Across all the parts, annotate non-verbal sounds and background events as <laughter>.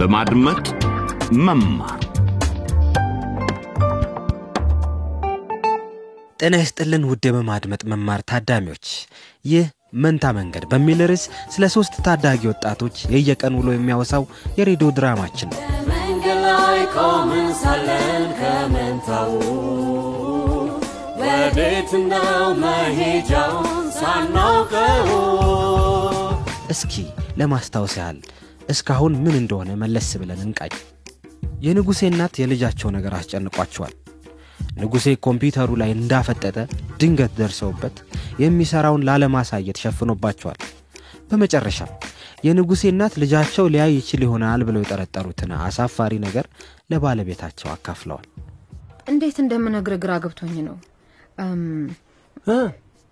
በማድመጥ መማር። ጤና ይስጥልን ውድ በማድመጥ መማር ታዳሚዎች ይህ መንታ መንገድ በሚል ርዕስ ስለ ሶስት ታዳጊ ወጣቶች የየቀን ውሎ የሚያወሳው የሬዲዮ ድራማችን ነው። መንገድ ላይ ቆምን ሳለን ከመንታው ወዴት ነው መሄጃውን ሳናውቀው? እስኪ ለማስታወስ ያህል እስካሁን ምን እንደሆነ መለስ ብለን እንቃኝ። የንጉሴ እናት የልጃቸው ነገር አስጨንቋቸዋል። ንጉሴ ኮምፒውተሩ ላይ እንዳፈጠጠ ድንገት ደርሰውበት የሚሠራውን ላለማሳየት ሸፍኖባቸዋል። በመጨረሻም የንጉሴ እናት ልጃቸው ሊያይ ይችል ይሆናል ብለው የጠረጠሩትን አሳፋሪ ነገር ለባለቤታቸው አካፍለዋል። እንዴት እንደምነግር ግራ ገብቶኝ ነው።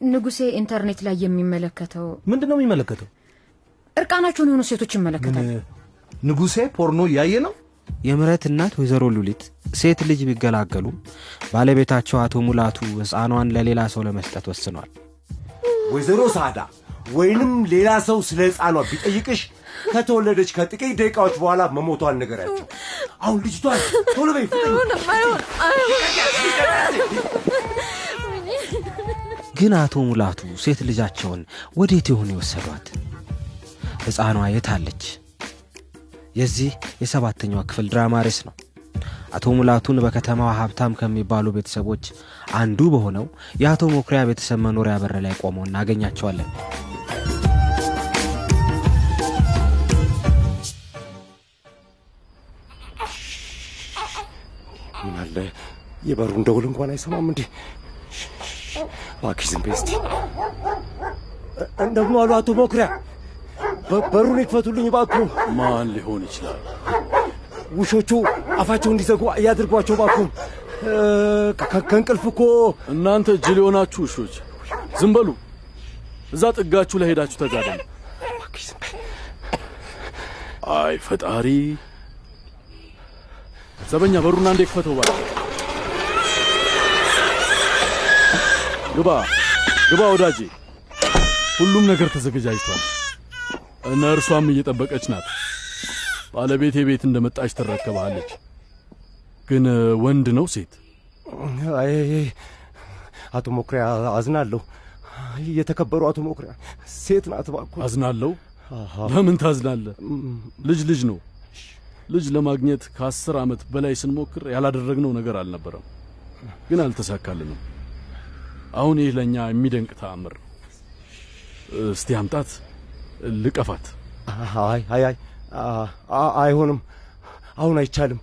ንጉሴ ኢንተርኔት ላይ የሚመለከተው ምንድን ነው የሚመለከተው? እርቃናቸውን የሆኑ ሴቶች ይመለከታል ንጉሴ ፖርኖ እያየ ነው? የምረት እናት ወይዘሮ ሉሊት ሴት ልጅ ቢገላገሉም ባለቤታቸው አቶ ሙላቱ ሕፃኗን ለሌላ ሰው ለመስጠት ወስኗል። ወይዘሮ ሳዳ ወይንም ሌላ ሰው ስለ ሕፃኗ ቢጠይቅሽ ከተወለደች ከጥቂት ደቂቃዎች በኋላ መሞቷን ንገሪያቸው። አሁን ልጅቷን ቶሎ በይ ግን አቶ ሙላቱ ሴት ልጃቸውን ወዴት ይሆን የወሰዷት ሕፃኗ የታለች የዚህ የሰባተኛው ክፍል ድራማ ርዕስ ነው አቶ ሙላቱን በከተማዋ ሀብታም ከሚባሉ ቤተሰቦች አንዱ በሆነው የአቶ ሞኩሪያ ቤተሰብ መኖሪያ በር ላይ ቆመው እናገኛቸዋለን ምን አለ የበሩን ደውል እንኳን አይሰማም እንዴ? እባክሽ ዝም በይ እስቲ። አቶ መኩሪያ? በሩን ይክፈቱልኝ እባክዎ። ማን ሊሆን ይችላል? ውሾቹ አፋቸው እንዲዘጉ ያድርጓቸው እባክዎ። ከእንቅልፍ እኮ እናንተ ጅል የሆናችሁ ውሾች ዝም በሉ። እዛ ጥጋችሁ ላይ ሄዳችሁ ተጋደሙ። አይ ፈጣሪ! ዘበኛ በሩን አንዴ ክፈተው እባክህ። ግባ ግባ ወዳጄ። ሁሉም ነገር ተዘገጃጅቷል። እነ እርሷም እየጠበቀች ናት። ባለቤቴ ቤት እንደመጣች ትረከባለች። ግን ወንድ ነው ሴት? አይ አቶ መኩሪያ አዝናለሁ። የተከበሩ አቶ መኩሪያ ሴት ናት እባክዎ። አዝናለሁ። ለምን ታዝናለህ? ልጅ ልጅ ነው። ልጅ ለማግኘት ከአስር ዓመት በላይ ስንሞክር ያላደረግነው ነገር አልነበረም፣ ግን አልተሳካልንም። አሁን ይህ ለእኛ የሚደንቅ ተአምር እስቲ አምጣት፣ ልቀፋት። አይ አይ አይ አይሆንም። አሁን አይቻልም።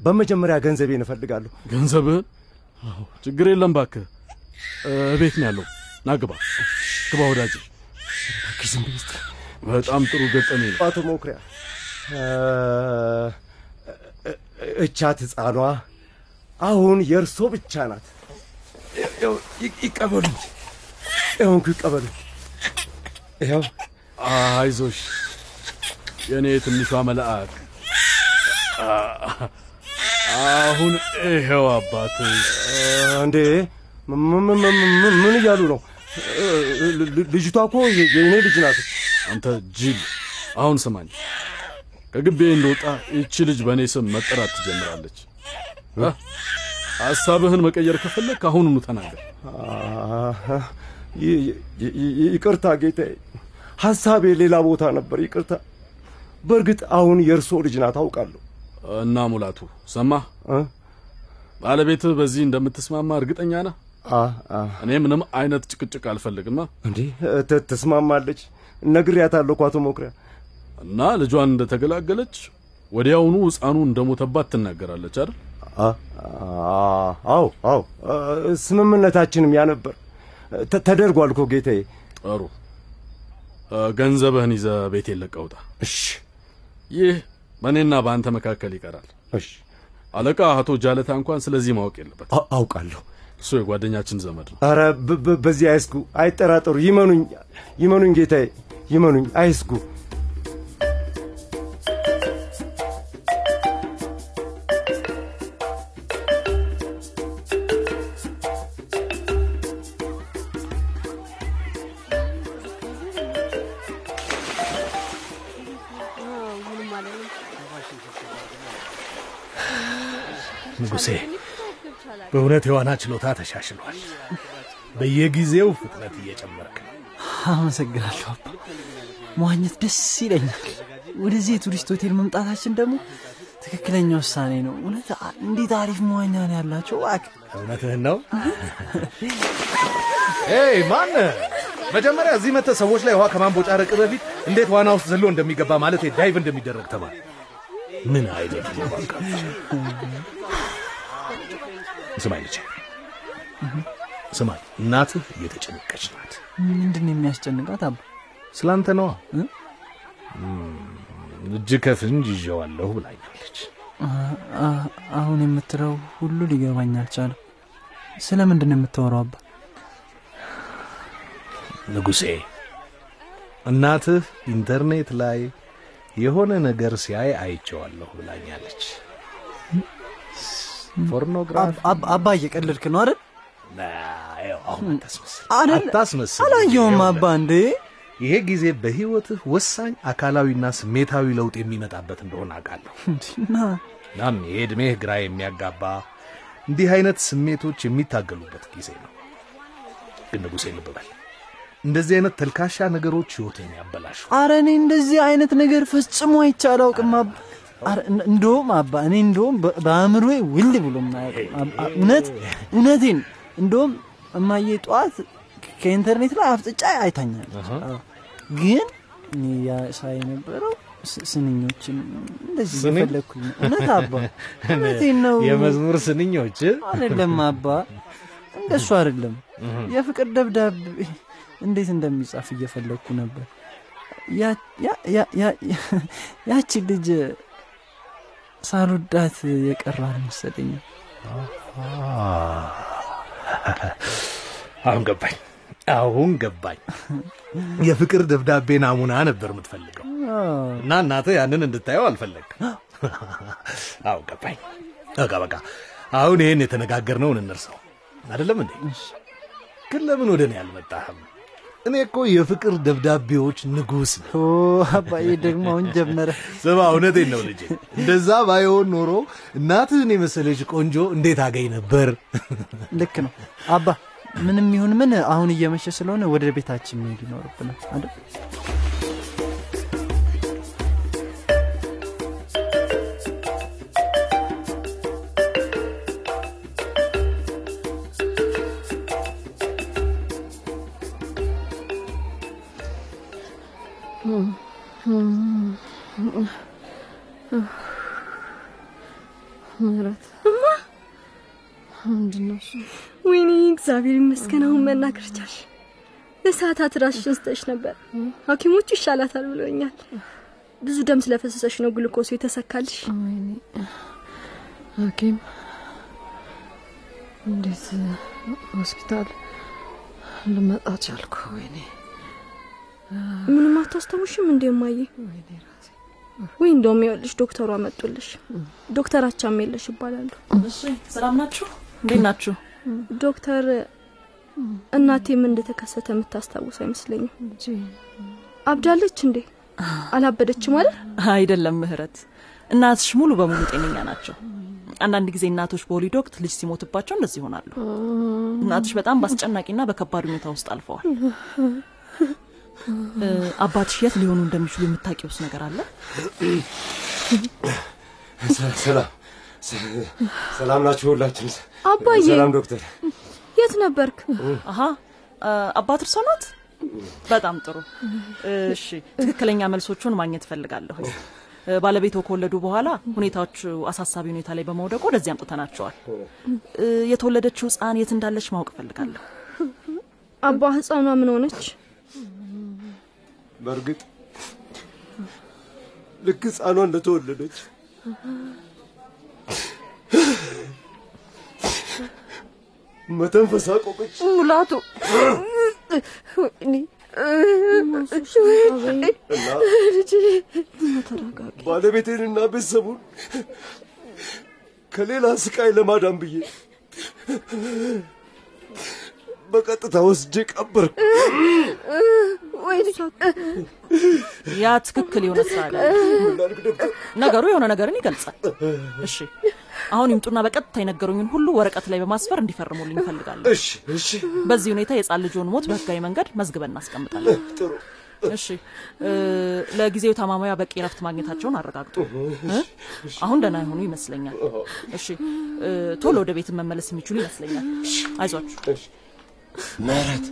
በመጀመሪያ ገንዘቤን እፈልጋለሁ። ገንዘብህን? ችግር የለም ባክህ፣ ቤት ነው ያለው። ና ግባ፣ ወዳጅ። በጣም ጥሩ ገጠሜ ነው። አቶ መኩሪያ እቻት ሕፃኗ አሁን የእርሶ ብቻ ናት። ይኸው ይ- ይቀበሉኝ። ይኸው ይኸው አይዞሽ የእኔ ትንሿ መልአክ። አሁን ይሄው አባትሽ እንዴ ምን እያሉ ነው? ልጅቷ እኮ የእኔ ልጅ ናት። አንተ ጅል፣ አሁን ስማኝ። ከግቤ እንደወጣ ይቺ ልጅ በእኔ ስም መጠራት ትጀምራለች።? ሐሳብህን መቀየር ከፈለግ አሁኑኑ ተናገር። ይቅርታ ጌታዬ፣ ሐሳቤ ሌላ ቦታ ነበር። ይቅርታ። በእርግጥ አሁን የእርሶ ልጅ ናት አውቃለሁ። እና ሙላቱ ሰማህ? እ? ባለቤትህ በዚህ እንደምትስማማ እርግጠኛ ነህ? እኔ ምንም አይነት ጭቅጭቅ አልፈልግማ እንዴ ት- ትስማማለች። ነግሬያታለሁ እኮ አቶ መኩሪያ። እና ልጇን እንደተገላገለች ወዲያውኑ ሕፃኑ እንደሞተባት ትናገራለች አይደል? አዎ አዎ፣ ስምምነታችንም ያ ነበር። ተደርጓል እኮ ጌታዬ። ጥሩ ገንዘብህን ይዘህ ቤት የለቀውጣ። እሺ ይህ በእኔና በአንተ መካከል ይቀራል። እሺ፣ አለቃ አቶ ጃለታ እንኳን ስለዚህ ማወቅ የለበት። አውቃለሁ። እሱ የጓደኛችን ዘመድ ነው። አረ በዚህ አይስጉ፣ አይጠራጠሩ። ይመኑኝ፣ ይመኑኝ ጌታዬ፣ ይመኑኝ፣ አይስጉ። ንጉሴ በእውነት የዋና ችሎታ ተሻሽሏል። በየጊዜው ፍጥነት እየጨመርክ ነው። አመሰግናለሁ አባ። መዋኘት ደስ ይለኛል። ወደዚህ የቱሪስት ሆቴል መምጣታችን ደግሞ ትክክለኛ ውሳኔ ነው። እውነት እንዴት አሪፍ መዋኛ ነው ያላቸው። እባክህ እውነትህን ነው። <laughs> ኤይ ማን መጀመሪያ እዚህ መጥተህ ሰዎች ላይ ውሃ ከማንቦጫረቅ በፊት እንዴት ዋና ውስጥ ዘሎ እንደሚገባ ማለት dive እንደሚደረግ ተማር። ምን አይነት ስማኝ ልጄ፣ ስማኝ፣ እናትህ እየተጨነቀች ናት። ምንድን ነው የሚያስጨንቃት አባ? ስላንተ ነዋ። እጅ ከፍንጅ ይዤዋለሁ ብላኛለች። አሁን የምትለው ሁሉ ሊገባኝ አልቻለም። ስለ ምንድን ነው የምታወራው አባ? ንጉሴ እናትህ ኢንተርኔት ላይ የሆነ ነገር ሲያይ አይቼዋለሁ ብላኛለች። ፖርኖግራፊ አባ እየቀለድክ ነው አይደል? አታስመስል አላየውም አባ እንዴ ይሄ ጊዜ በህይወትህ ወሳኝ አካላዊና ስሜታዊ ለውጥ የሚመጣበት እንደሆነ አውቃለሁ። እናም ይሄ ዕድሜህ ግራ የሚያጋባ እንዲህ አይነት ስሜቶች የሚታገሉበት ጊዜ ነው። ግን ንጉሴ ልብ በል፣ እንደዚህ አይነት ተልካሻ ነገሮች ህይወትን ያበላሹ። አረ እኔ እንደዚህ አይነት ነገር ፈጽሞ አረ እን- እንደውም አባ እኔ እንደውም በ- በአእምሮዬ ውል ብሎ እውነት እውነቴን እንደውም እማዬ ጠዋት ከኢንተርኔት ላይ አፍጥጫ አይታኛለች። ግን እኔ ያ ሳይ የነበረው ስንኞችን እንደዚህ ነው። እውነት አባ <laughs> እውነቴን ነው። የመዝሙር ስንኞች አይደለም አባ፣ እንደሱ አይደለም። የፍቅር ደብዳቤ እንዴት እንደሚጻፍ እየፈለግኩ ነበር። ያቺ ልጅ ሳልወዳት የቀራል መሰለኝ። አሁን ገባኝ፣ አሁን ገባኝ። <laughs> የፍቅር ደብዳቤ ናሙና ነበር የምትፈልገው እና እናትህ ያንን እንድታየው አልፈለግም። <laughs> አሁን ገባኝ። በቃ በቃ፣ አሁን ይህን የተነጋገርነውን እንርሳው። አይደለም እንዴ? ግን ለምን ወደ እኔ አልመጣህም? እኔ እኮ የፍቅር ደብዳቤዎች ንጉሥ ነው። አባዬ ደግሞ አሁን ጀመረ። ስማ፣ እውነቴን ነው ልጄ። እንደዛ ባይሆን ኖሮ እናትህን የመሰለች ቆንጆ እንዴት አገኝ ነበር? ልክ ነው አባ። ምንም ይሁን ምን አሁን እየመሸ ስለሆነ ወደ ቤታችን መሄድ ይኖርብናል አይደል? አሁን መናገር ቻልሽ። ለሰዓታት ራስሽን ስተሽ ነበር። ሐኪሞቹ ይሻላታል ብለውኛል። ብዙ ደም ስለፈሰሰሽ ነው ግሉኮሱ የተሰካልሽ። ሐኪም እንዴት ሆስፒታል ልመጣ ቻልኩ? ወይኔ ምንም አታስታውሽም እንዴ እማዬ? ወይ እንደውም ይኸውልሽ ዶክተሯ መጡልሽ። ዶክተር አቻሜለሽ ይባላሉ። ሰላም ናችሁ? እንዴት ናችሁ? ዶክተር እናቴ ምን እንደተከሰተ የምታስታውስ አይመስለኝም። አብዳለች እንዴ? አላበደችም አይደል? አይደለም ምህረት፣ እናትሽ ሙሉ በሙሉ ጤነኛ ናቸው። አንዳንድ ጊዜ እናቶች በወሊድ ወቅት ልጅ ሲሞትባቸው እንደዚህ ይሆናሉ። እናትሽ በጣም በአስጨናቂና በከባድ ሁኔታ ውስጥ አልፈዋል። አባትሽ የት ሊሆኑ እንደሚችሉ የምታውቂውስ ነገር አለ? ሰላም ሰላም ናችሁ ሁላችን? አባዬ ሰላም ዶክተር። የት ነበርክ? አሀ አባት እርሶ ኖት? በጣም ጥሩ። እሺ፣ ትክክለኛ መልሶቹን ማግኘት እፈልጋለሁ። ባለቤቶ ከወለዱ በኋላ ሁኔታዎቹ አሳሳቢ ሁኔታ ላይ በመውደቁ ወደዚህ አምጥተናቸዋል። የተወለደችው ሕፃን የት እንዳለች ማወቅ እፈልጋለሁ። አባ ህፃኗ ምን ሆነች? በእርግጥ ልክ ህፃኗ እንደተወለደች መተንፈስ አቆመች። ሙላቱ ባለቤቴንና ቤተሰቡን ከሌላ ስቃይ ለማዳን ብዬ በቀጥታ ወስጄ ቀበርኩ። ያ ትክክል የሆነ ስራ ነገሩ የሆነ ነገርን ይገልጻል። እሺ አሁን ይምጡና በቀጥታ የነገሩኝን ሁሉ ወረቀት ላይ በማስፈር እንዲፈርሙልኝ እፈልጋለሁ። እሺ እሺ በዚህ ሁኔታ የህፃን ልጆን ሞት በህጋዊ መንገድ መዝግበን እናስቀምጣለን። ጥሩ እሺ ለጊዜው ታማሚያ በቂ ረፍት ማግኘታቸውን አረጋግጡ።? አሁን ደህና የሆኑ ይመስለኛል። እሺ ቶሎ ወደ ቤት መመለስ የሚችሉ ይመስለኛል። አይዟችሁ። ምህረት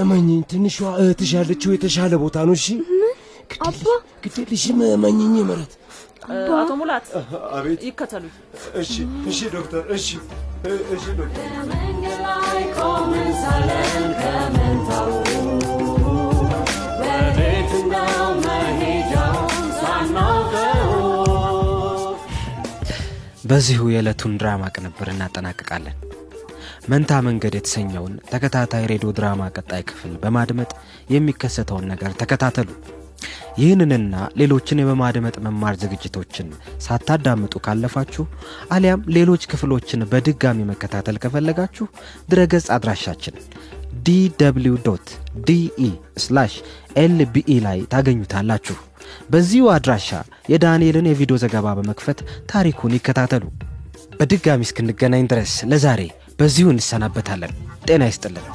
እመኝኝ፣ ትንሿ እህትሽ ያለችው የተሻለ ቦታ ነው። እሺ ግዴለሽም፣ እመኝኝ ምህረት። አቶ ሙላት አቤት። ይከተሉኝ። እሺ እሺ ዶክተር፣ እሺ እሺ ዶክተር። መንገድ ላይ ቆመን ሳለን ከመንታው ወዴት ነው መሄጃውን ሳናውቀው በዚሁ የዕለቱን ድራማ ቅንብር እናጠናቅቃለን። መንታ መንገድ የተሰኘውን ተከታታይ ሬዲዮ ድራማ ቀጣይ ክፍል በማድመጥ የሚከሰተውን ነገር ተከታተሉ። ይህንንና ሌሎችን የበማድመጥ መማር ዝግጅቶችን ሳታዳምጡ ካለፋችሁ አሊያም ሌሎች ክፍሎችን በድጋሚ መከታተል ከፈለጋችሁ ድረገጽ አድራሻችን DW DE LBE ላይ ታገኙታላችሁ። በዚሁ አድራሻ የዳንኤልን የቪዲዮ ዘገባ በመክፈት ታሪኩን ይከታተሉ። በድጋሚ እስክንገናኝ ድረስ ለዛሬ በዚሁ እንሰናበታለን። ጤና ይስጥልን።